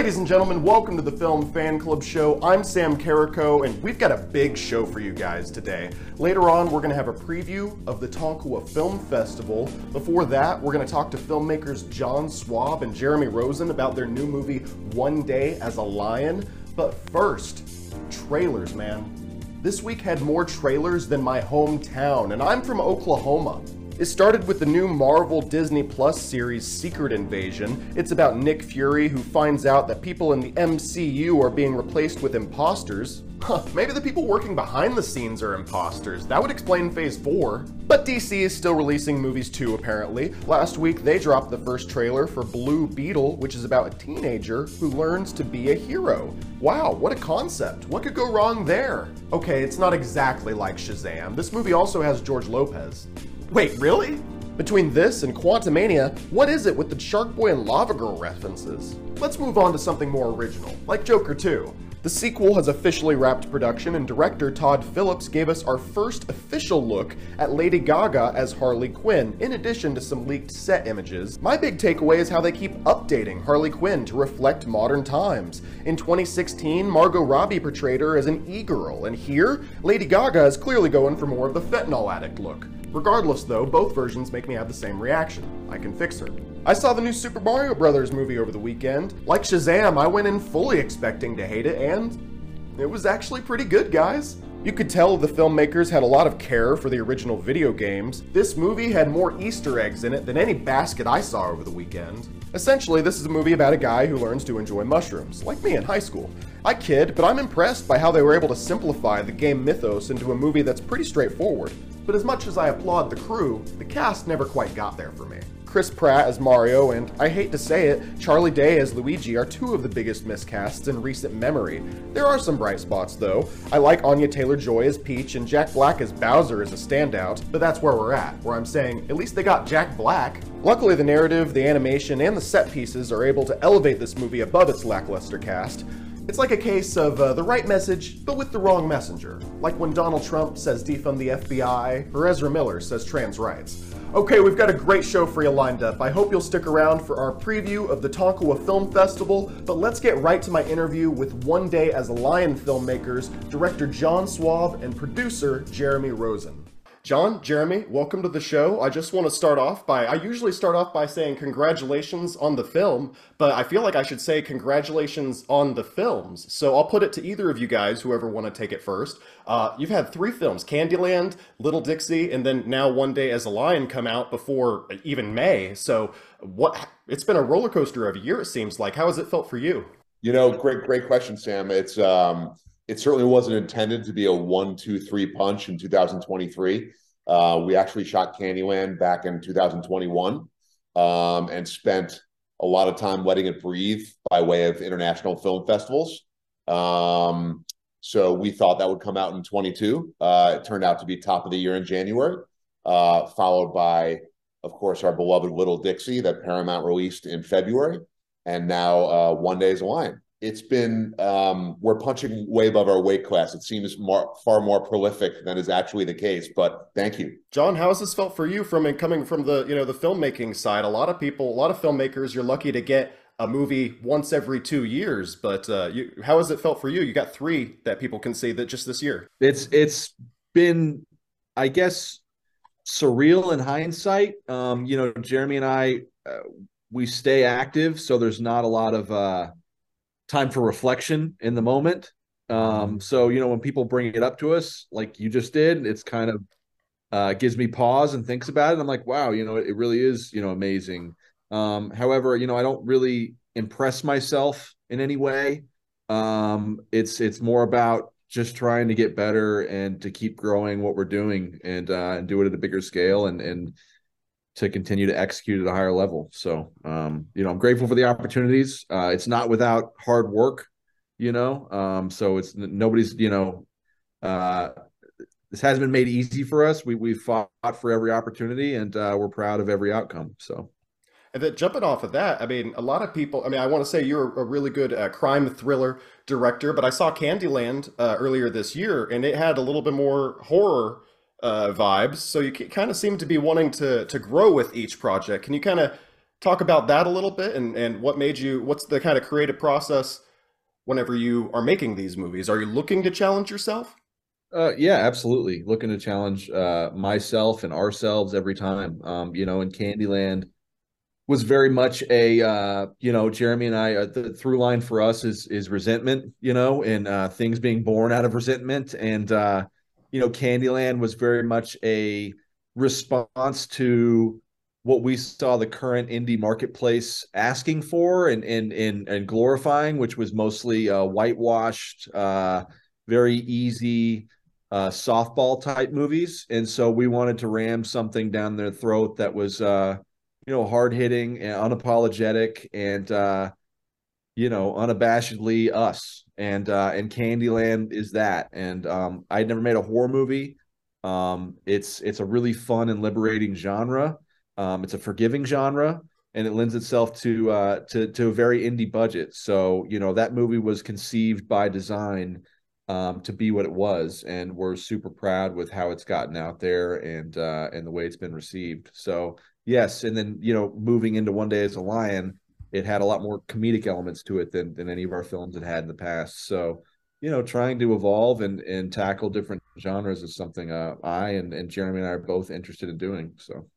Ladies and gentlemen, welcome to the Film Fan Club Show. I'm Sam Carrico, and we've got a big show for you guys today. Later on, we're going to have a preview of the Tonkawa Film Festival. Before that, we're going to talk to filmmakers John Swab and Jeremy Rosen about their new movie, One Day as a Lion. But first, trailers, man. This week had more trailers than my hometown, and I'm from Oklahoma. It started with the new Marvel Disney Plus series Secret Invasion. It's about Nick Fury who finds out that people in the MCU are being replaced with imposters. Huh, maybe the people working behind the scenes are imposters. That would explain Phase 4. But DC is still releasing movies too, apparently. Last week, they dropped the first trailer for Blue Beetle, which is about a teenager who learns to be a hero. Wow, what a concept. What could go wrong there? Okay, it's not exactly like Shazam. This movie also has George Lopez. Wait, really? Between this and Quantumania, what is it with the Shark Boy and Lava Girl references? Let's move on to something more original, like Joker 2. The sequel has officially wrapped production, and director Todd Phillips gave us our first official look at Lady Gaga as Harley Quinn, in addition to some leaked set images. My big takeaway is how they keep updating Harley Quinn to reflect modern times. In 2016, Margot Robbie portrayed her as an e-girl, and here, Lady Gaga is clearly going for more of the fentanyl addict look. Regardless, though, both versions make me have the same reaction. I can fix her. I saw the new Super Mario Bros. movie over the weekend. Like Shazam, I went in fully expecting to hate it, and it was actually pretty good, guys. You could tell the filmmakers had a lot of care for the original video games. This movie had more Easter eggs in it than any basket I saw over the weekend. Essentially, this is a movie about a guy who learns to enjoy mushrooms, like me in high school. I kid, but I'm impressed by how they were able to simplify the game mythos into a movie that's pretty straightforward but as much as I applaud the crew, the cast never quite got there for me. Chris Pratt as Mario, and I hate to say it, Charlie Day as Luigi are two of the biggest miscasts in recent memory. There are some bright spots, though. I like Anya Taylor-Joy as Peach, and Jack Black as Bowser as a standout, but that's where we're at, where I'm saying, at least they got Jack Black. Luckily, the narrative, the animation, and the set pieces are able to elevate this movie above its lackluster cast, it's like a case of uh, the right message, but with the wrong messenger. Like when Donald Trump says defund the FBI, or Ezra Miller says trans rights. Okay, we've got a great show for you lined up. I hope you'll stick around for our preview of the Tonkawa Film Festival, but let's get right to my interview with One Day as a Lion filmmakers, director John Swab and producer Jeremy Rosen. John, Jeremy, welcome to the show. I just want to start off by, I usually start off by saying congratulations on the film, but I feel like I should say congratulations on the films. So I'll put it to either of you guys, whoever want to take it first. Uh, you've had three films, Candyland, Little Dixie, and then now One Day as a Lion come out before even May. So what, it's been a roller coaster of a year, it seems like. How has it felt for you? You know, great, great question, Sam. It's, um, it certainly wasn't intended to be a one, two, three punch in 2023. Uh, we actually shot Candyland back in 2021 um, and spent a lot of time letting it breathe by way of international film festivals. Um, so we thought that would come out in 22. Uh, it turned out to be top of the year in January, uh, followed by, of course, our beloved Little Dixie that Paramount released in February, and now uh, One Day as a Lion it's been um, we're punching way above our weight class. It seems more, far more prolific than is actually the case. But thank you, John. How has this felt for you from coming from the you know the filmmaking side? A lot of people, a lot of filmmakers, you're lucky to get a movie once every two years. But uh, you, how has it felt for you? You got three that people can see that just this year. It's it's been, I guess, surreal in hindsight. Um, you know, Jeremy and I, uh, we stay active, so there's not a lot of. Uh, time for reflection in the moment. Um, mm-hmm. so you know, when people bring it up to us, like you just did, it's kind of uh, gives me pause and thinks about it. I'm like, wow, you know, it, it really is, you know, amazing. Um, however, you know, I don't really impress myself in any way. Um, it's it's more about just trying to get better and to keep growing what we're doing and uh, and do it at a bigger scale and and to continue to execute at a higher level. So, um, you know, I'm grateful for the opportunities. Uh, it's not without hard work, you know. Um, so it's nobody's, you know, uh, this hasn't been made easy for us. We we fought for every opportunity, and uh, we're proud of every outcome. So. And then jumping off of that, I mean, a lot of people. I mean, I want to say you're a really good uh, crime thriller director, but I saw Candyland uh, earlier this year, and it had a little bit more horror uh, vibes. So you kind of seem to be wanting to to grow with each project. Can you kind of talk about that a little bit and, and what made you, what's the kind of creative process whenever you are making these movies? Are you looking to challenge yourself? Uh, yeah, absolutely. Looking to challenge uh, myself and ourselves every time. Um, you know, in Candyland was very much a uh, you know Jeremy and I uh, the through line for us is is resentment. You know, and uh, things being born out of resentment, and uh, you know, Candyland was very much a response to what we saw the current indie marketplace asking for and and and, and glorifying, which was mostly uh, whitewashed, uh, very easy uh, softball type movies, and so we wanted to ram something down their throat that was uh, you know hard hitting and unapologetic and uh, you know unabashedly us, and uh, and Candyland is that, and um, I'd never made a horror movie. Um, it's it's a really fun and liberating genre. Um, it's a forgiving genre, and it lends itself to uh, to to a very indie budget. So you know that movie was conceived by design um, to be what it was, and we're super proud with how it's gotten out there and uh, and the way it's been received. So yes, and then you know moving into One Day as a Lion, it had a lot more comedic elements to it than than any of our films had had in the past. So you know, trying to evolve and and tackle different genres is something uh, I and and Jeremy and I are both interested in doing. So.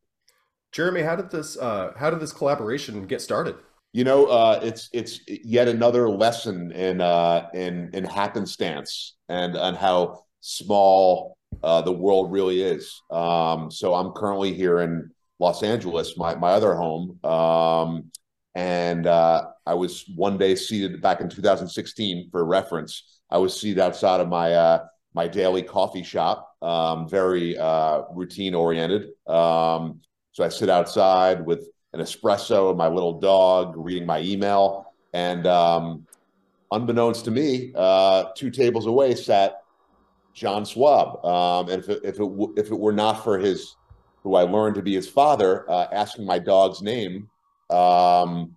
Jeremy, how did this uh, how did this collaboration get started? You know, uh, it's it's yet another lesson in uh, in in happenstance and and how small uh, the world really is. Um, so I'm currently here in Los Angeles, my my other home, um, and uh, I was one day seated back in 2016 for reference. I was seated outside of my uh, my daily coffee shop, um, very uh, routine oriented. Um, so I sit outside with an espresso and my little dog, reading my email. And um, unbeknownst to me, uh, two tables away sat John Swab. Um, and if it, if it if it were not for his, who I learned to be his father, uh, asking my dog's name, um,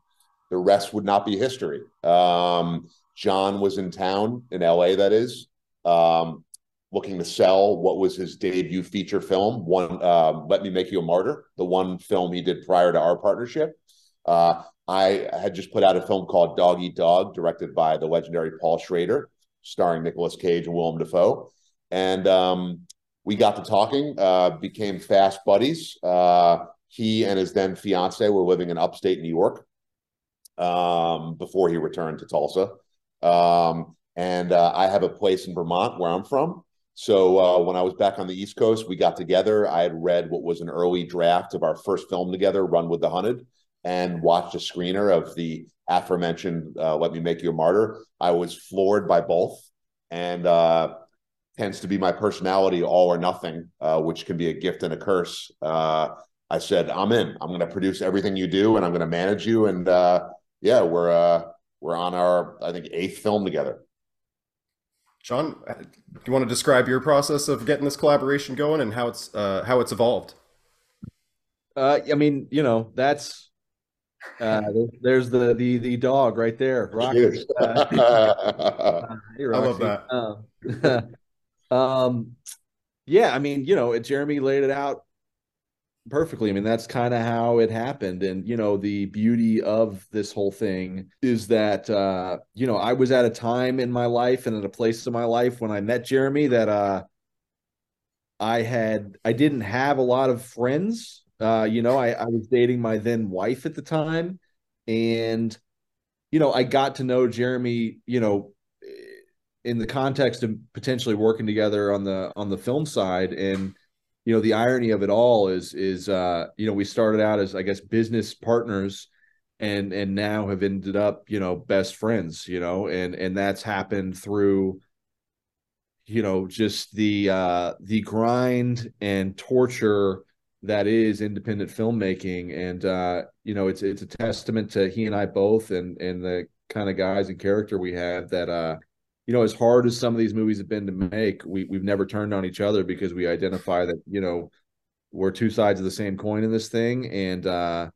the rest would not be history. Um, John was in town in L.A. That is. Um, looking to sell what was his debut feature film, one uh, "Let Me Make You a Martyr," the one film he did prior to our partnership. Uh, I had just put out a film called Dog Eat Dog, directed by the legendary Paul Schrader, starring Nicolas Cage and Willem Dafoe, and um, we got to talking, uh, became fast buddies. Uh, he and his then fiance were living in upstate New York um, before he returned to Tulsa. Um, and uh, I have a place in Vermont where I'm from. So uh, when I was back on the East Coast, we got together. I had read what was an early draft of our first film together, Run with the Hunted, and watched a screener of the aforementioned uh, Let Me Make You a Martyr. I was floored by both, and uh, tends to be my personality, all or nothing, uh, which can be a gift and a curse. Uh, I said, I'm in. I'm going to produce everything you do, and I'm going to manage you. And uh, yeah, we're we're on our I think eighth film together. John, uh, do you want to describe your process of getting this collaboration going and how it's uh, how it's evolved? Uh, I mean, you know, that's uh, there's the the the dog right there, Rocky. Uh, hey, I love that. Um, um, yeah, I mean, you know, Jeremy laid it out perfectly. I mean, that's kind of how it happened. And, you know, the beauty of this whole thing is that, uh, you know, I was at a time in my life and at a place in my life when I met Jeremy that, uh, I had, I didn't have a lot of friends. Uh, you know, I, I was dating my then wife at the time. And, you know, I got to know Jeremy, you know, in the context of potentially working together on the on the film side and you know the irony of it all is is uh you know we started out as i guess business partners and and now have ended up you know best friends you know and and that's happened through you know just the uh the grind and torture that is independent filmmaking. And uh you know it's it's a testament to he and I both and and the kind of guys and character we have that uh you know, as hard as some of these movies have been to make, we we've never turned on each other because we identify that you know we're two sides of the same coin in this thing, and uh,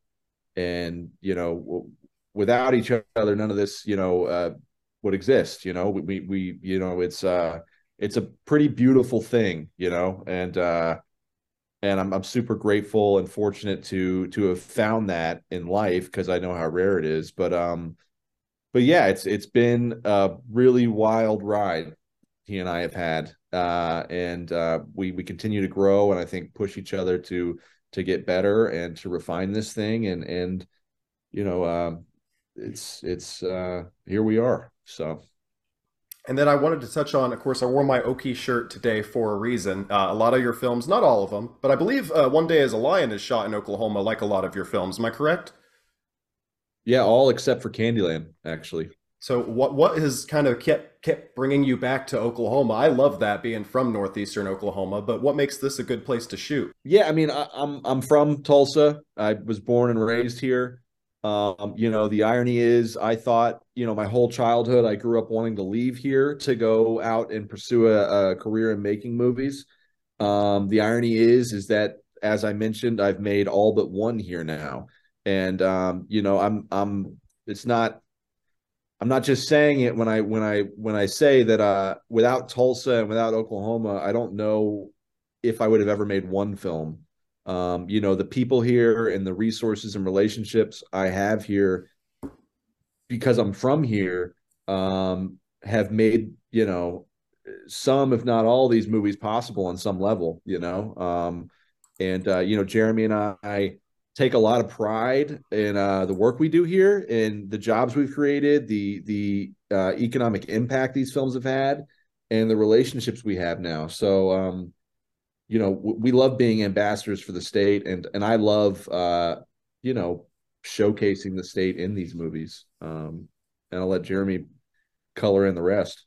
and you know, without each other, none of this you know uh, would exist. You know, we, we you know it's uh it's a pretty beautiful thing, you know, and uh, and I'm I'm super grateful and fortunate to to have found that in life because I know how rare it is. But um, but yeah, it's it's been a really wild ride he and I have had, uh, and uh, we we continue to grow and I think push each other to to get better and to refine this thing and and you know uh, it's it's uh, here we are so and then I wanted to touch on, of course, I wore my Okie shirt today for a reason. Uh, a lot of your films, not all of them, but I believe uh, One Day as a Lion is shot in Oklahoma, like a lot of your films. Am I correct? Yeah, all except for Candyland, actually. So what what has kind of kept kept bringing you back to Oklahoma? I love that being from northeastern Oklahoma, but what makes this a good place to shoot? Yeah, I mean, I, I'm I'm from Tulsa. I was born and raised here. Um, you know, the irony is, I thought, you know, my whole childhood, I grew up wanting to leave here to go out and pursue a, a career in making movies. Um, the irony is, is that as I mentioned, I've made all but one here now, and um, you know, I'm, I'm, it's not, I'm not just saying it when I, when I, when I say that, uh, without Tulsa and without Oklahoma, I don't know if I would have ever made one film. Um, you know the people here and the resources and relationships i have here because i'm from here um, have made you know some if not all these movies possible on some level you know? Um, and uh, you know jeremy and i take a lot of pride in uh, the work we do here and the jobs we've created the the uh, economic impact these films have had and the relationships we have now so um, you know we love being ambassadors for the state and and i love uh you know showcasing the state in these movies um and i'll let jeremy color in the rest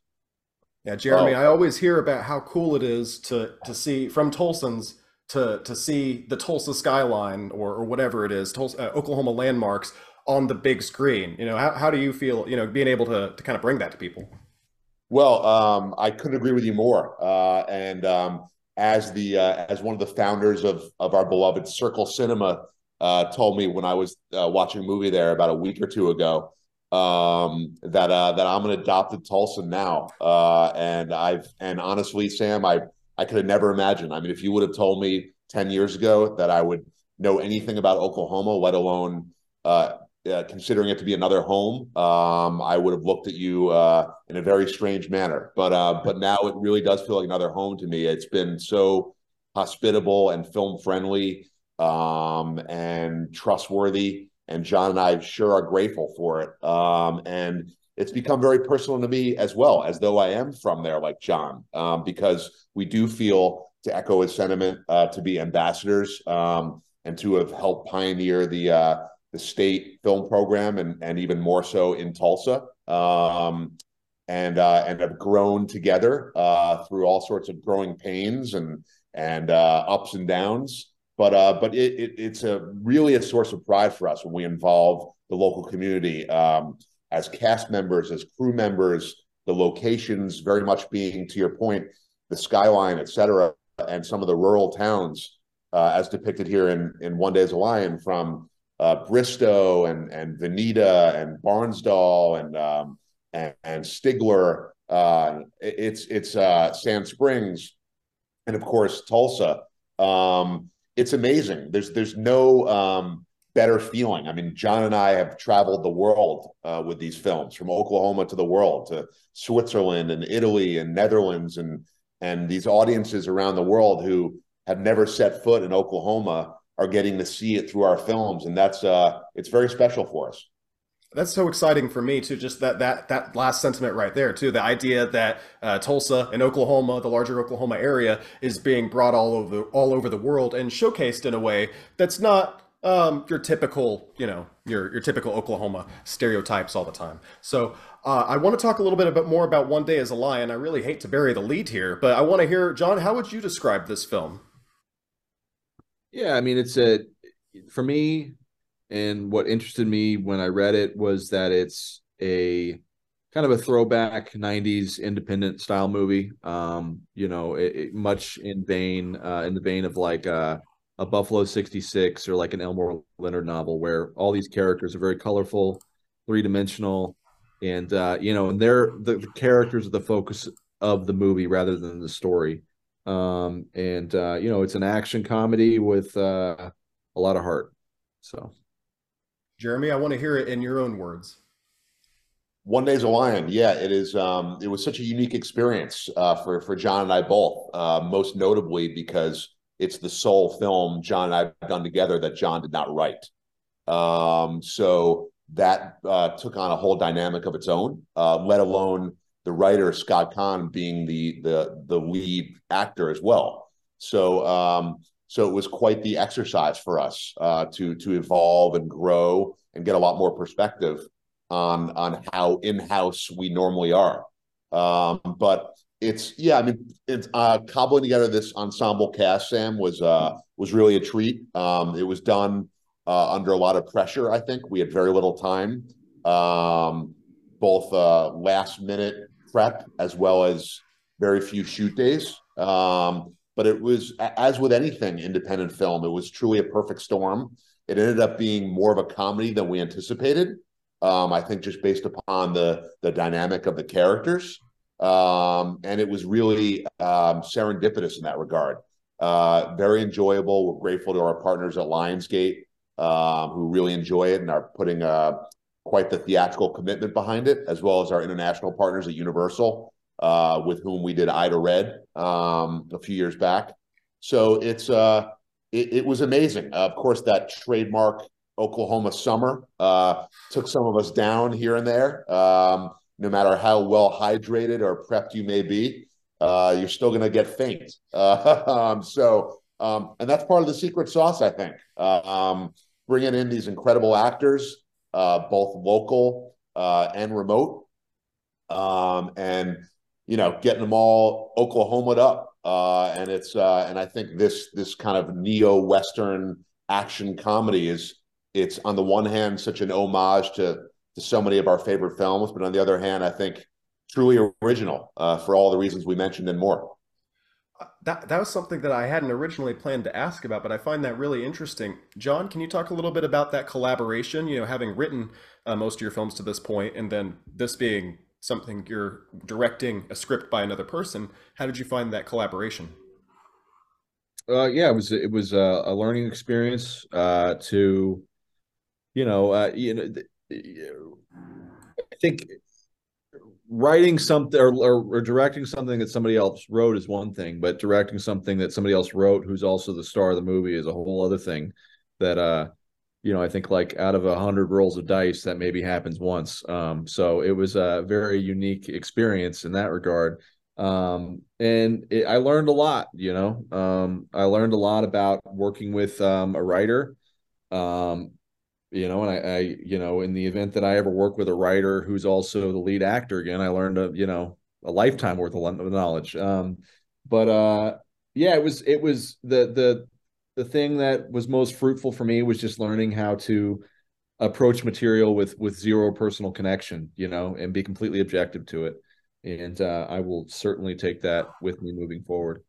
yeah jeremy oh. i always hear about how cool it is to to see from tulsans to to see the tulsa skyline or or whatever it is tulsa, uh, oklahoma landmarks on the big screen. You know how, how do you feel you know being able to to kind of bring that to people? Well um i couldn't agree with you more. Uh and um as the uh, as one of the founders of of our beloved Circle Cinema uh, told me when I was uh, watching a movie there about a week or two ago um, that uh, that I'm an adopted Tulsan now, uh, and I've and honestly, Sam, I I could have never imagined. I mean, if you would have told me ten years ago that I would know anything about Oklahoma, let alone uh, uh, considering it to be another home, um, I would have looked at you uh, in a very strange manner. But uh, but now it really does feel like another home to me. It's been so hospitable and film friendly um, and trustworthy, and John and I sure are grateful for it. Um, and it's become very personal to me as well, as though I am from there, like John, um, because we do feel to echo his sentiment uh, to be ambassadors um, and to have helped pioneer the uh, the state film program and and even more so in Tulsa. Um, and uh, and have grown together uh, through all sorts of growing pains and and uh, ups and downs. But uh, but it, it, it's a really a source of pride for us when we involve the local community um, as cast members, as crew members. The locations very much being, to your point, the skyline, et cetera, and some of the rural towns, uh, as depicted here in in One Day as a Lion, from uh, Bristow and and Vinita and Barnsdall and um, and, and, Stigler. Uh, it's it's uh, Sand Springs, and of course Tulsa. Um, it's amazing. There's there's no um, better feeling. I mean, John and I have traveled the world uh, with these films, from Oklahoma to the world, to Switzerland and Italy and Netherlands, and and these audiences around the world who have never set foot in Oklahoma are getting to see it through our films, and that's uh, it's very special for us. That's so exciting for me too. Just that that that last sentiment right there too. The idea that uh, Tulsa and Oklahoma, the larger Oklahoma area, is being brought all over all over the world and showcased in a way that's not um, your typical, you know, your your typical Oklahoma stereotypes all the time. So uh, I want to talk a little bit about more about One Day as a Lion. I really hate to bury the lead here, but I want to hear, John, how would you describe this film? Yeah, I mean, it's a for me, and what interested me when I read it was that it's a kind of a throwback 90s independent style movie um you know it, it, much in vein uh in the vein of like uh, a buffalo 66 or like an elmore leonard novel where all these characters are very colorful three-dimensional and uh you know and they're the, the characters are the focus of the movie rather than the story Um, and uh, you know, it's an action comedy with uh, a lot of heart. So, Jeremy, I want to hear it in your own words. One Day's a Lion, yeah, it is. Um, it was such a unique experience uh, for for John and I both. Uh, most notably because it's the sole film John and I've done together that John did not write. Um, so that uh, took on a whole dynamic of its own. Uh, let alone the writer Scott Caan being the the the lead actor as well. So um, so it was quite the exercise for us uh, to to evolve and grow and get a lot more perspective on on how in house we normally are. Um, but it's yeah, I mean, it's uh, cobbling together this ensemble cast. Sam was uh, was really a treat. Um, it was done uh, under a lot of pressure. I think we had very little time, um, both uh, last minute prep as well as very few shoot days. Um, but it was, as with anything independent film, it was truly a perfect storm. It ended up being more of a comedy than we anticipated. Um, I think just based upon the the dynamic of the characters, um, and it was really um, serendipitous in that regard. Uh, very enjoyable. We're grateful to our partners at Lionsgate um, who really enjoy it and are putting uh, quite the theatrical commitment behind it, as well as our international partners at Universal, uh, with whom we did Ida Red um, a few years back. So it's uh, it, it was amazing. Uh, of course, that trademark Oklahoma summer took some of us down here and there. No matter how well hydrated or prepped you may be, uh, you're still going to get faint. Um, so, um, and that's part of the secret sauce, I think. Um, bringing in these incredible actors uh, both local uh, and remote, um, and you know, getting them all Oklahoma'd up. Uh, and it's uh, and I think this this kind of neo Western action comedy is it's on the one hand such an homage to to so many of our favorite films, but on the other hand, I think truly original uh, for all the reasons we mentioned and more that that was something that I hadn't originally planned to ask about, but I find that really interesting. John, can you talk a little bit about that collaboration? You know, having written uh, most of your films to this point, and then this being something you're directing a script by another person. How did you find that collaboration? Uh, yeah, it was it was a, a learning experience uh, to, you know, uh, you know, I think writing something or, or, or, directing something that somebody else wrote is one thing, but directing something that somebody else wrote, who's also the star of the movie, is a whole other thing. That uh, you know, I think like out of a hundred rolls of dice, that maybe happens once. Um, so it was a very unique experience in that regard. Um, and it, I learned a lot. You know, um, I learned a lot about working with um, a writer. Um, you know, and I, I, you know, in the event that I ever work with a writer who's also the lead actor again, I learned a, you know, a lifetime worth of knowledge. Um, but uh, yeah, it was, it was the the the thing that was most fruitful for me was just learning how to approach material with with zero personal connection, you know, and be completely objective to it. And uh, I will certainly take that with me moving forward.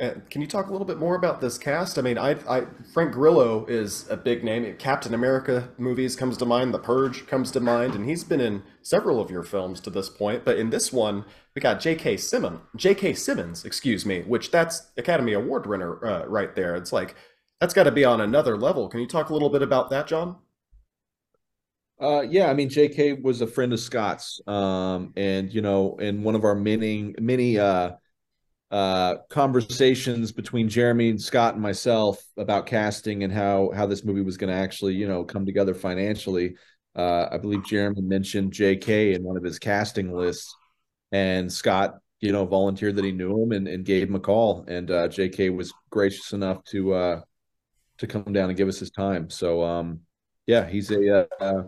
And can you talk a little bit more about this cast? I mean, I, I Frank Grillo is a big name. Captain America movies comes to mind. The Purge comes to mind, and he's been in several of your films to this point. But in this one, we got J.K. Simmons. J.K. Simmons, excuse me, which that's Academy Award winner uh, right there. It's like that's got to be on another level. Can you talk a little bit about that, John? Uh, yeah, I mean, J.K. was a friend of Scott's, um, and you know, in one of our many many uh uh, conversations between Jeremy and Scott and myself about casting and how how this movie was going to actually you know come together financially. Uh, I believe Jeremy mentioned J.K. in one of his casting lists, and Scott you know volunteered that he knew him and, and gave him a call, and uh, J.K. was gracious enough to uh, to come down and give us his time. So um, yeah, he's a uh,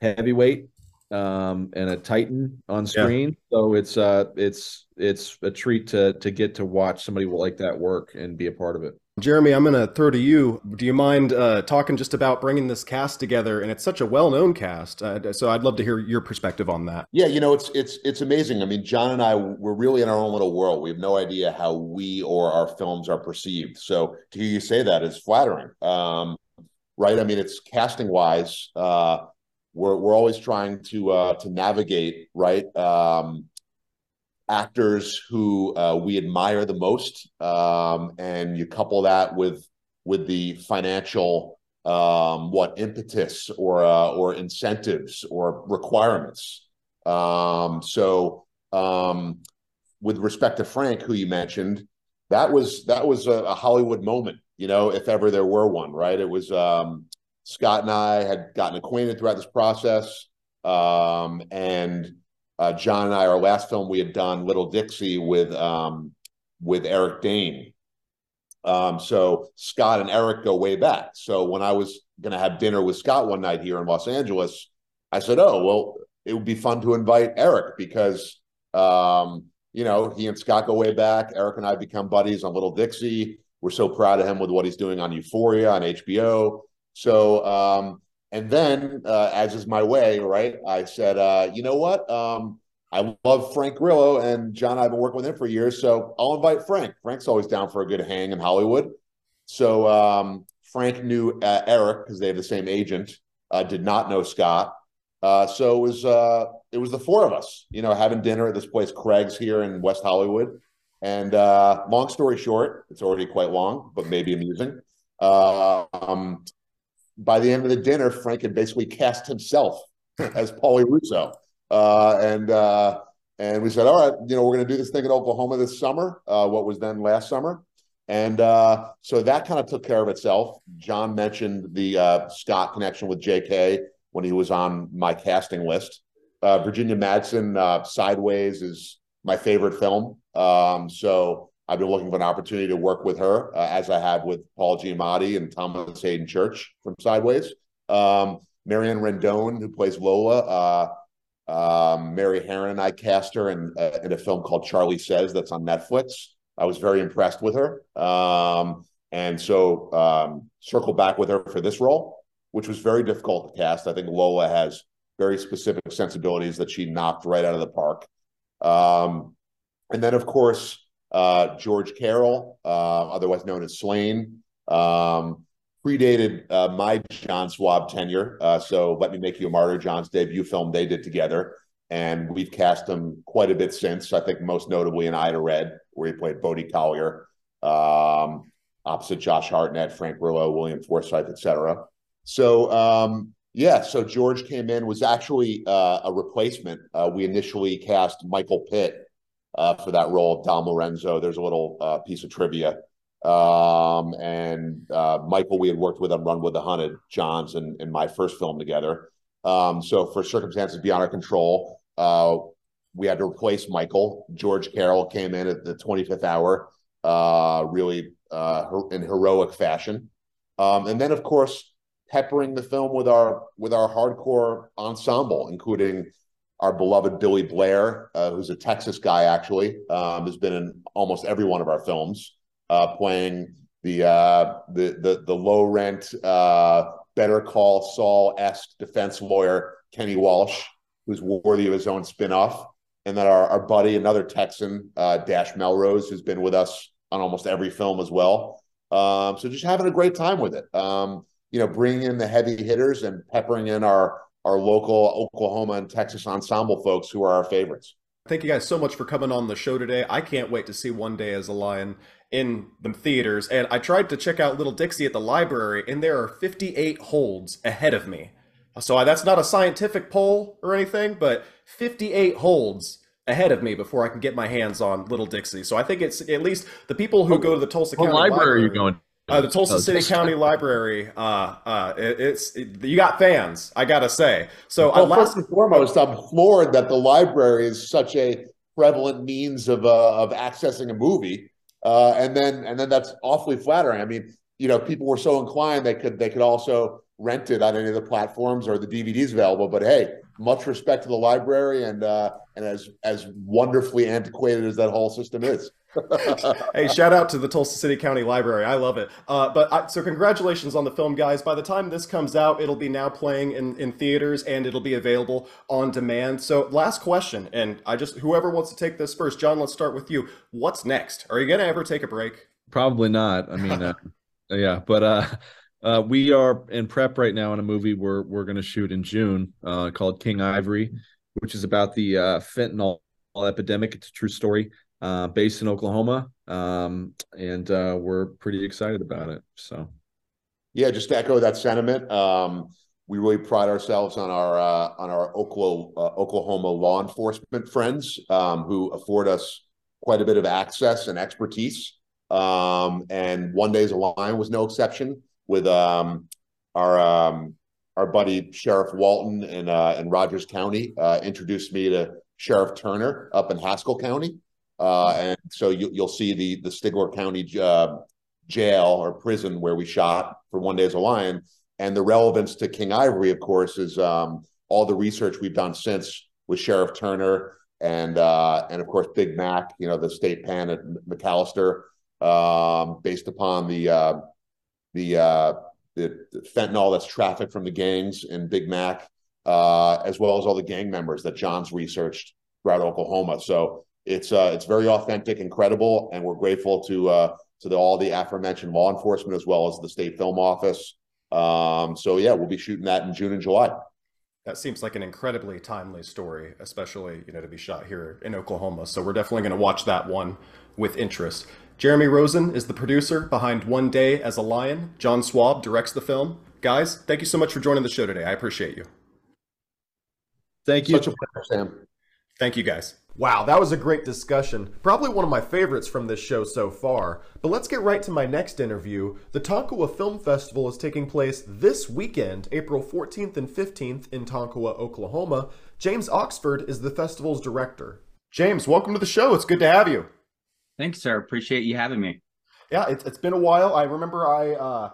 heavyweight um, and a Titan on screen. Yeah. So it's uh it's it's a treat to to get to watch somebody like that work and be a part of it. Jeremy, I'm going to throw to you. Do you mind uh, talking just about bringing this cast together? And it's such a well-known cast, uh, so I'd love to hear your perspective on that. Yeah, you know, it's it's it's amazing. I mean, John and I, we're really in our own little world. We have no idea how we or our films are perceived. So to hear you say that is flattering, um, right? I mean, it's casting-wise. Uh, we're we're always trying to uh, to navigate right. Um, actors who uh, we admire the most, um, and you couple that with with the financial um, what impetus or uh, or incentives or requirements. Um, so, um, with respect to Frank, who you mentioned, that was that was a, a, Hollywood moment, you know, if ever there were one, right? It was um, Scott and I had gotten acquainted throughout this process, um, and uh, John and I, our last film we had done, Little Dixie, with um, with Eric Dane. Um, so Scott and Eric go way back. So when I was going to have dinner with Scott one night here in Los Angeles, I said, "Oh, well, it would be fun to invite Eric because um, you know he and Scott go way back. Eric and I become buddies on Little Dixie. We're so proud of him with what he's doing on Euphoria on HBO. So um, and then, uh, as is my way, right? I said, uh, you know what? Um, I love Frank Grillo, and John I have been working with him for years, so I'll invite Frank. Frank's always down for a good hang in Hollywood. So um, Frank knew uh, Eric because they have the same agent. Uh, did not know Scott. Uh, so it was uh, it was the four of us, you know, having dinner at this place, Craig's here in West Hollywood. And long story short, it's already quite long, but maybe amusing. Um, by the end of the dinner, Frank had basically cast himself as Paulie Russo. Uh, and uh, and we said, all right, you know, we're going to do this thing in Oklahoma this summer, uh, what was then last summer. And uh, so that kind of took care of itself. John mentioned the uh, Scott connection with JK when he was on my casting list. Uh, Virginia Madsen, Sideways is my favorite film. Um, so I've been looking for an opportunity to work with her, uh, as I have with Paul Giamatti and Thomas Haden Church from Sideways. Um, Marianne Rendon, who plays Lola. Uh, um, Mary Harron and I cast her in, uh, in a film called Charlie Says that's on Netflix. I was very impressed with her. Um, and so um, circle back with her for this role, which was very difficult to cast. I think Lola has very specific sensibilities that she knocked right out of the park. Um, and then, of course, uh, George Carroll, uh, otherwise known as Slaine, um, predated uh, my John Swab tenure. Uh, so Let Me Make You a Martyr, John's debut film they did together. And we've cast him quite a bit since, I think most notably in Ida Red, where he played Bodie Collier, um, opposite Josh Hartnett, Frank Grillo, William Forsythe, etc. So, um, yeah, so George came in, was actually uh, a replacement. Uh, we initially cast Michael Pitt, uh, for that role of Dom Lorenzo. There's a little uh, piece of trivia. Um, and uh, Michael, we had worked with on Run with the Hunted, John's and, and my first film together. Um, so for circumstances beyond our control, uh, we had to replace Michael. George Carroll came in at the 25th hour, uh, really uh, in heroic fashion. Um, and then, of course, peppering the film with our with our hardcore ensemble, including our beloved Billy Blair, uh, who's a Texas guy actually, um, has been in almost every one of our films, uh, playing the, uh, the the the low rent uh, Better Call Saul esque defense lawyer Kenny Walsh, who's worthy of his own spinoff, and then our, our buddy, another Texan, uh, Dash Melrose, who's been with us on almost every film as well. Um, so just having a great time with it. Um, you know, bringing in the heavy hitters and peppering in our our local Oklahoma and Texas ensemble folks who are our favorites. Thank you guys so much for coming on the show today. I can't wait to see One Day as a Lion in the theaters. And I tried to check out Little Dixie at the library, and there are 58 holds ahead of me. So that's not a scientific poll or anything, but 58 holds ahead of me before I can get my hands on Little Dixie. So I think it's at least the people who go to the Tulsa County library, library are you going uh, the Tulsa oh, City County Library. Uh, uh, it, it's it, you got fans, I gotta say. So well, last... first and foremost, I'm floored that the library is such a prevalent means of uh, of accessing a movie, uh, and then and then that's awfully flattering. I mean, you know, people were so inclined they could they could also rent it on any of the platforms or the DVDs available. But hey, much respect to the library and uh, and as as wonderfully antiquated as that whole system is. hey, shout out to the Tulsa City County Library. I love it. Uh, but I, so congratulations on the film, guys. By the time this comes out, it'll be now playing in, in theaters and it'll be available on demand. So last question, and I just whoever wants to take this first, John, let's start with you. What's next? Are you gonna ever take a break? Probably not. I mean, uh, yeah, but uh, uh, we are in prep right now on a movie we're we're going to shoot in June uh, called King Ivory, which is about the uh, fentanyl epidemic. It's a true story, uh, based in Oklahoma, um, and uh, we're pretty excited about it. So, yeah, just to echo that sentiment. Um, we really pride ourselves on our uh, on our Oklahoma, Oklahoma law enforcement friends um, who afford us quite a bit of access and expertise. Um, and one day's a Lion was no exception with um, our um, our buddy Sheriff Walton in uh, in Rogers County uh, introduced me to Sheriff Turner up in Haskell County, uh, and so you, will see the the Stigler County uh, jail or prison where we shot for One Day as a Lion, and the relevance to King Ivory, of course, is um, all the research we've done since with Sheriff Turner and uh, and of course Big Mac, you know the state pan at McAlester, um, based upon the uh, the uh, the, fentanyl that's trafficked from the gangs in Big Mac, uh, as well as all the gang members that John's researched throughout Oklahoma. So it's uh, it's very authentic, incredible, and we're grateful to uh, to the, all the aforementioned law enforcement as well as the state film office. Um, so yeah, we'll be shooting that in June and July. That seems like an incredibly timely story, especially you know to be shot here in Oklahoma. So we're definitely going to watch that one with interest. Jeremy Rosen is the producer behind One Day as a Lion. John Swab directs the film. Guys, thank you so much for joining the show today. I appreciate you. Thank you. Such a pleasure, Sam. Thank you, guys. Wow, that was a great discussion. Probably one of my favorites from this show so far. But let's get right to my next interview. The Tonkawa Film Festival is taking place this weekend, April 14th and 15th in Tonkawa, Oklahoma. James Oxford is the festival's director. James, welcome to the show. It's good to have you. Thanks, sir. Appreciate you having me. Yeah, it's, it's been a while. I remember I uh,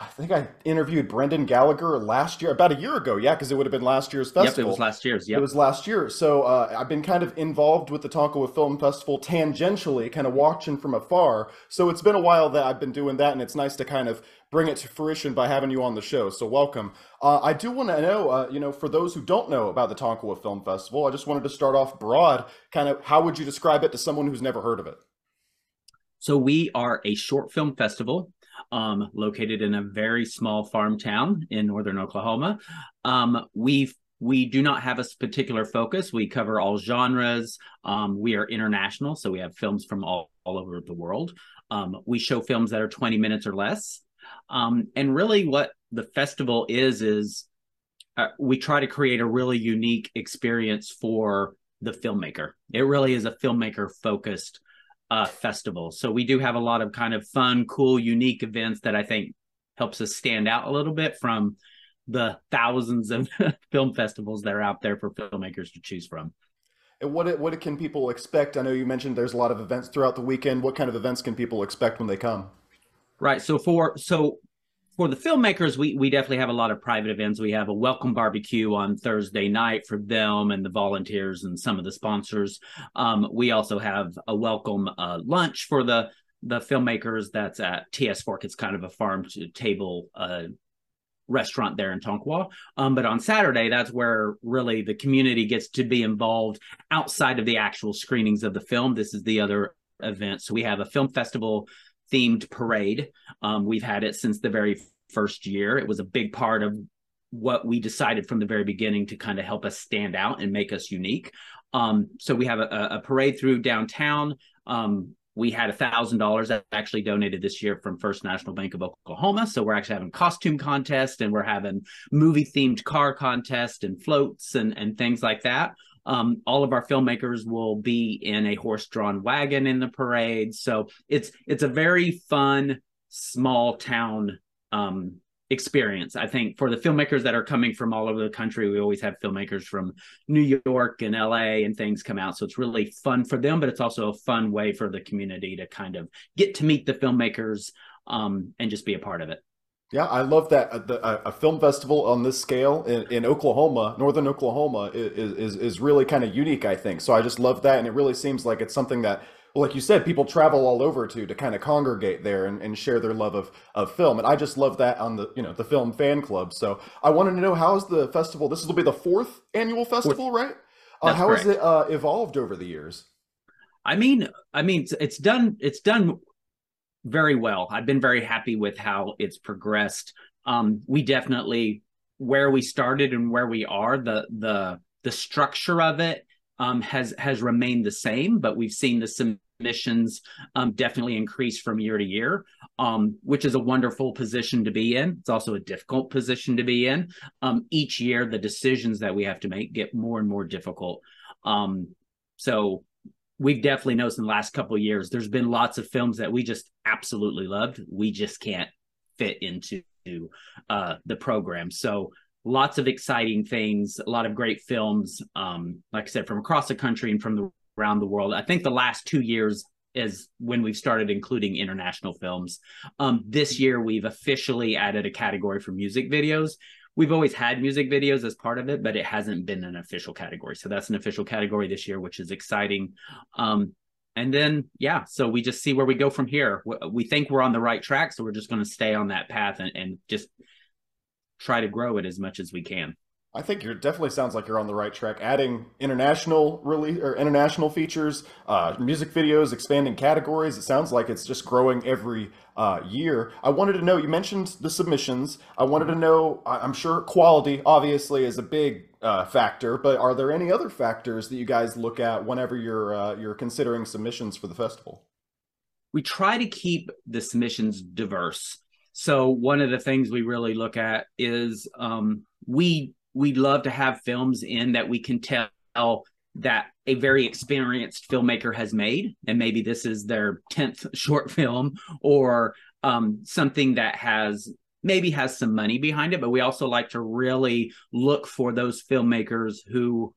I think I interviewed Brendan Gallagher last year, about a year ago. Yeah, because it would have been last year's festival. Yep, it was last year's. Yep. It was last year. So uh, I've been kind of involved with the Tonkawa Film Festival tangentially, kind of watching from afar. So it's been a while that I've been doing that, and it's nice to kind of bring it to fruition by having you on the show. So welcome. Uh, I do want to know, uh, you know, for those who don't know about the Tonkawa Film Festival, I just wanted to start off broad. Kind of, how would you describe it to someone who's never heard of it? So we are a short film festival um, located in a very small farm town in northern Oklahoma. Um, we we do not have a particular focus. We cover all genres. Um, we are international, so we have films from all, all over the world. Um, we show films that are 20 minutes or less. Um, and really, what the festival is, is uh, we try to create a really unique experience for the filmmaker. It really is a filmmaker focused uh, festival. So we do have a lot of kind of fun, cool, unique events that I think helps us stand out a little bit from the thousands of film festivals that are out there for filmmakers to choose from. And what what can people expect? I know you mentioned there's a lot of events throughout the weekend. What kind of events can people expect when they come? Right. So for so for the filmmakers, we we definitely have a lot of private events. We have a welcome barbecue on Thursday night for them and the volunteers and some of the sponsors. Um, we also have a welcome uh, lunch for the the filmmakers. That's at TS Fork. It's kind of a farm to table uh, restaurant there in Tonkawa. Um, but on Saturday, that's where really the community gets to be involved outside of the actual screenings of the film. This is the other event. So we have a film festival themed parade. Um, we've had it since the very first year. It was a big part of what we decided from the very beginning to kind of help us stand out and make us unique. Um, so we have a, a, parade through downtown. Um, we had a thousand dollars actually donated this year from First National Bank of Oklahoma. So we're actually having costume contest and we're having movie themed car contest and floats and and things like that. Um, all of our filmmakers will be in a horse-drawn wagon in the parade. So it's it's a very fun small town um, experience. I think for the filmmakers that are coming from all over the country, we always have filmmakers from New York and LA and things come out. So it's really fun for them, but it's also a fun way for the community to kind of get to meet the filmmakers um, and just be a part of it. Yeah, I love that. A, a, film festival on this scale in, in Oklahoma, northern Oklahoma, is, is, is really kind of unique, I think. So I just love that. And it really seems like it's something that, well, like you said, people travel all over to to kind of congregate there and, and share their love of, of film. And I just love that on the, you know, the film fan club. So I wanted to know how's the festival? This will be the fourth annual festival, right? Uh, how correct. has it uh, evolved over the years? I mean, I mean, it's, it's done. It's done very well. I've been very happy with how it's progressed. Um, we definitely where we started and where we are, the the the structure of it um, has has remained the same, but we've seen the submissions um, definitely increase from year to year, um, which is a wonderful position to be in. It's also a difficult position to be in. Um, each year, the decisions that we have to make get more and more difficult. Um, so we've definitely noticed in the last couple of years, there's been lots of films that we just absolutely loved. We just can't fit into uh, the program. So lots of exciting things, a lot of great films, um, like I said, from across the country and from the, around the world. I think the last two years is when we've started including international films. Um, this year, we've officially added a category for music videos. We've always had music videos as part of it, but it hasn't been an official category. So that's an official category this year, which is exciting. Um, and then, yeah, so we just see where we go from here. We think we're on the right track, so we're just going to stay on that path and, and just try to grow it as much as we can. I think you're definitely sounds like you're on the right track. Adding international release or international features, uh, music videos, expanding categories. It sounds like it's just growing every uh, year. I wanted to know. You mentioned the submissions. I wanted to know. I'm sure quality obviously is a big uh, factor, but are there any other factors that you guys look at whenever you're uh, you're considering submissions for the festival? We try to keep the submissions diverse. So one of the things we really look at is um, we we love to have films in that we can tell that a very experienced filmmaker has made, and maybe this is their tenth short film or um, something that has maybe has some money behind it. But we also like to really look for those filmmakers who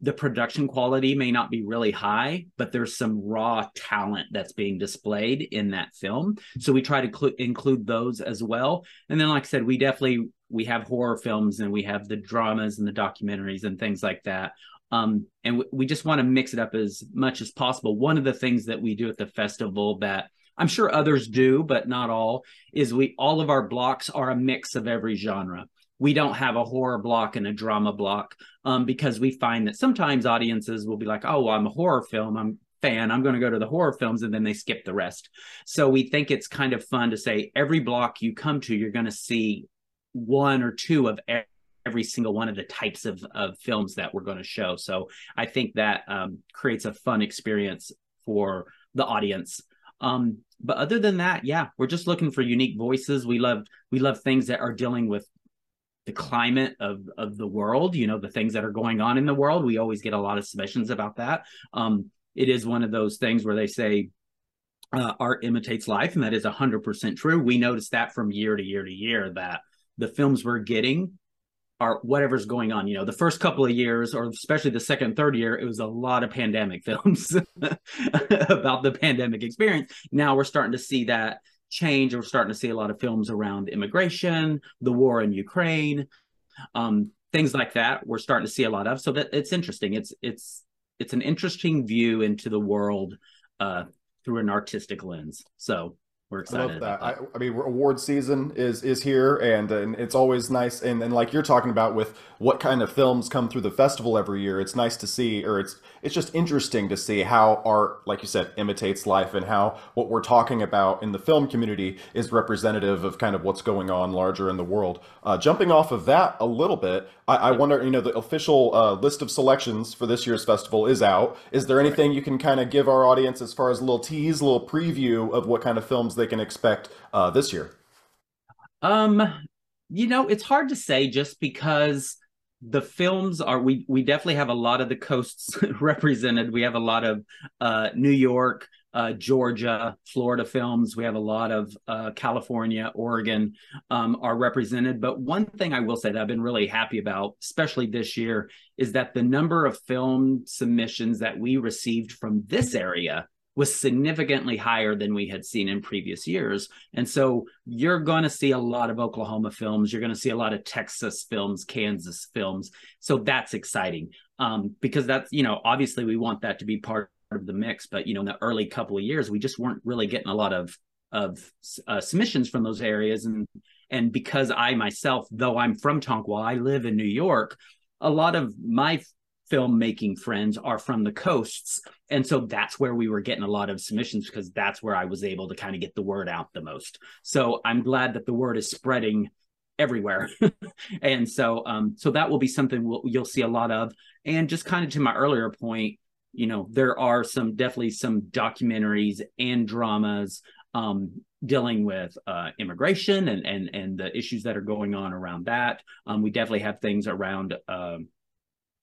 the production quality may not be really high, but there's some raw talent that's being displayed in that film. So we try to cl- include those as well. And then, like I said, we definitely we have horror films and we have the dramas and the documentaries and things like that. Um, and w- we just want to mix it up as much as possible. One of the things that we do at the festival that I'm sure others do, but not all, is we all of our blocks are a mix of every genre we don't have a horror block and a drama block um, because we find that sometimes audiences will be like, oh, well, I'm a horror film. I'm fan. I'm going to go to the horror films and then they skip the rest. So we think it's kind of fun to say every block you come to, you're going to see one or two of every single one of the types of, of films that we're going to show. So I think that um, creates a fun experience for the audience. Um, but other than that, yeah, we're just looking for unique voices. We love we love things that are dealing with the climate of of the world you know the things that are going on in the world. We always get a lot of submissions about that. Um it is one of those things where they say uh, art imitates life and that is 100% true. We notice that from year to year to year that the films we're getting are whatever's going on. You know the first couple of years or especially the second third year it was a lot of pandemic films about the pandemic experience. Now we're starting to see that change. We're starting to see a lot of films around immigration, the war in Ukraine, um, things like that. We're starting to see a lot of. So that it's interesting. It's it's it's an interesting view into the world uh, through an artistic lens. So we're excited. I love that. that. I, I, mean, award season is is here, and and it's always nice. And and like you're talking about with what kind of films come through the festival every year, it's nice to see, or it's it's just interesting to see how art, like you said, imitates life, and how what we're talking about in the film community is representative of kind of what's going on larger in the world. Uh, jumping off of that a little bit, I, I wonder, you know, the official uh, list of selections for this year's festival is out. Is there anything you can kind of give our audience as far as a little tease, a little preview of what kind of films they can expect uh, this year? Um, you know, it's hard to say just because the films are we we definitely have a lot of the coasts represented. We have a lot of uh, New York, uh, Georgia, Florida films. We have a lot of uh, California, Oregon um, are represented. But one thing I will say that I've been really happy about, especially this year, is that the number of film submissions that we received from this area was significantly higher than we had seen in previous years. And so you're going to see a lot of Oklahoma films. You're going to see a lot of Texas films, Kansas films. So that's exciting um, because that's, you know, obviously we want that to be part of the mix. But, you know, in the early couple of years, we just weren't really getting a lot of of uh, submissions from those areas and and because I myself though I'm from Tonkawa I live in New York a lot of my filmmaking friends are from the coasts. And so that's where we were getting a lot of submissions because that's where I was able to kind of get the word out the most. So I'm glad that the word is spreading everywhere and so um so that will be something we'll, you'll see a lot of and just kind of to my earlier point you know there are some definitely some documentaries and dramas um dealing with uh immigration and and and the issues that are going on around that um we definitely have things around um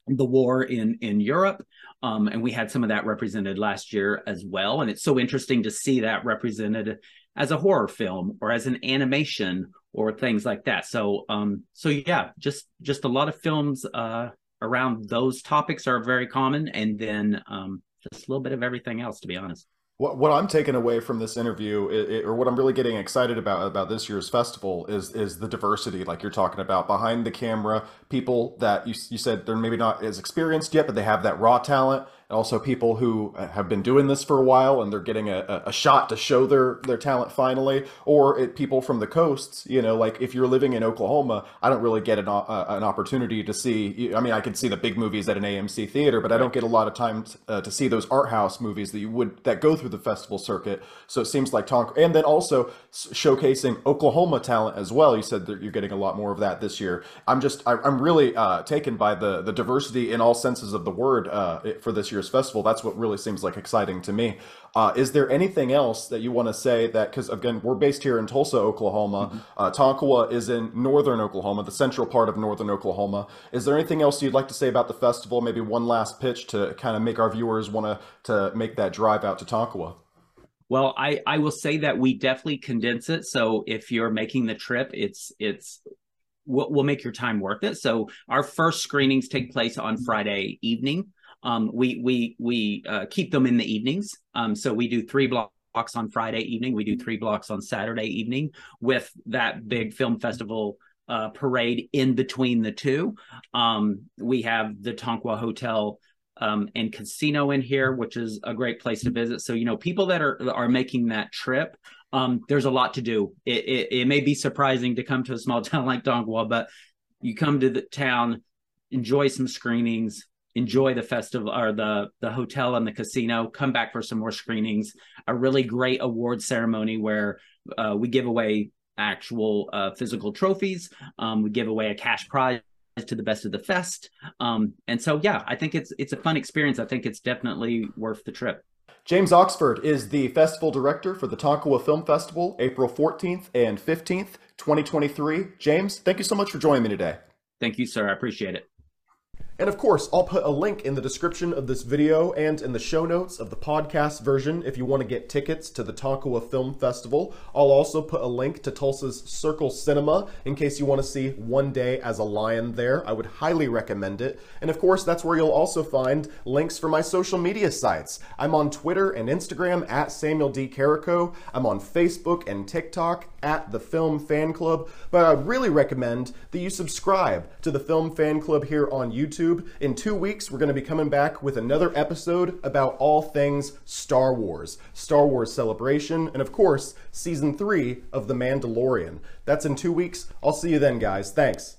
the war in in Europe, um, and we had some of that represented last year as well. And it's so interesting to see that represented as a horror film or as an animation or things like that. So, um, so yeah, just just a lot of films uh, around those topics are very common, and then um, just a little bit of everything else, to be honest. What, what I'm taking away from this interview, it, or what I'm really getting excited about about this year's festival, is is the diversity, like you're talking about. Behind the camera, people that you, you said they're maybe not as experienced yet, but they have that raw talent, also people who have been doing this for a while and they're getting a, a shot to show their their talent finally. Or it, people from the coasts you know like if you're living in oklahoma i don't really get an, uh, an opportunity to see i mean i can see the big movies at an amc theater but i don't get a lot of time to, uh, to see those art house movies that you would that go through the festival circuit. So it seems like Tonk and then also showcasing oklahoma talent as well. You said that you're getting a lot more of that this year. I'm just I, am really uh, taken by the the diversity in all senses of the word uh, for this year year's festival. That's what really seems like exciting to me. Uh, is there anything else that you want to say that, because again, we're based here in Tulsa, Oklahoma. Mm-hmm. Uh, Tonkawa is in northern Oklahoma, the central part of northern Oklahoma. Is there anything else you'd like to say about the festival? Maybe one last pitch to kind of make our viewers want to to make that drive out to Tonkawa. Well, I, I will say that we definitely condense it. So if you're making the trip, it's it's we'll, we'll make your time worth it. So our first screenings take place on Friday evening. Um, we we we uh, keep them in the evenings. Um, so we do three blocks on Friday evening. We do three blocks on Saturday evening with that big film festival uh, parade in between the two. Um, we have the Tonkawa Hotel um, and Casino in here, which is a great place to visit. So you know, people that are are making that trip, um, there's a lot to do. It, it, it may be surprising to come to a small town like Tonkawa, but you come to the town, enjoy some screenings, enjoy the festival or the the hotel and the casino come back for some more screenings a really great award ceremony where uh, we give away actual uh, physical trophies um, we give away a cash prize to the best of the fest um, and so yeah i think it's it's a fun experience i think it's definitely worth the trip James Oxford is the festival director for the Tonkawa Film Festival, April 14th and 15th, 2023. James, thank you so much for joining me today. Thank you, sir. I appreciate it. And of course, I'll put a link in the description of this video and in the show notes of the podcast version if you want to get tickets to the Tonkawa Film Festival. I'll also put a link to Tulsa's Circle Cinema in case you want to see One Day as a Lion there. I would highly recommend it. And of course, that's where you'll also find links for my social media sites. I'm on Twitter and Instagram at Samuel D. Carrico. I'm on Facebook and TikTok at the Film Fan Club. But I'd really recommend that you subscribe to the Film Fan Club here on YouTube. In two weeks, we're going to be coming back with another episode about all things Star Wars, Star Wars Celebration, and of course, season three of The Mandalorian. That's in two weeks. I'll see you then, guys. Thanks.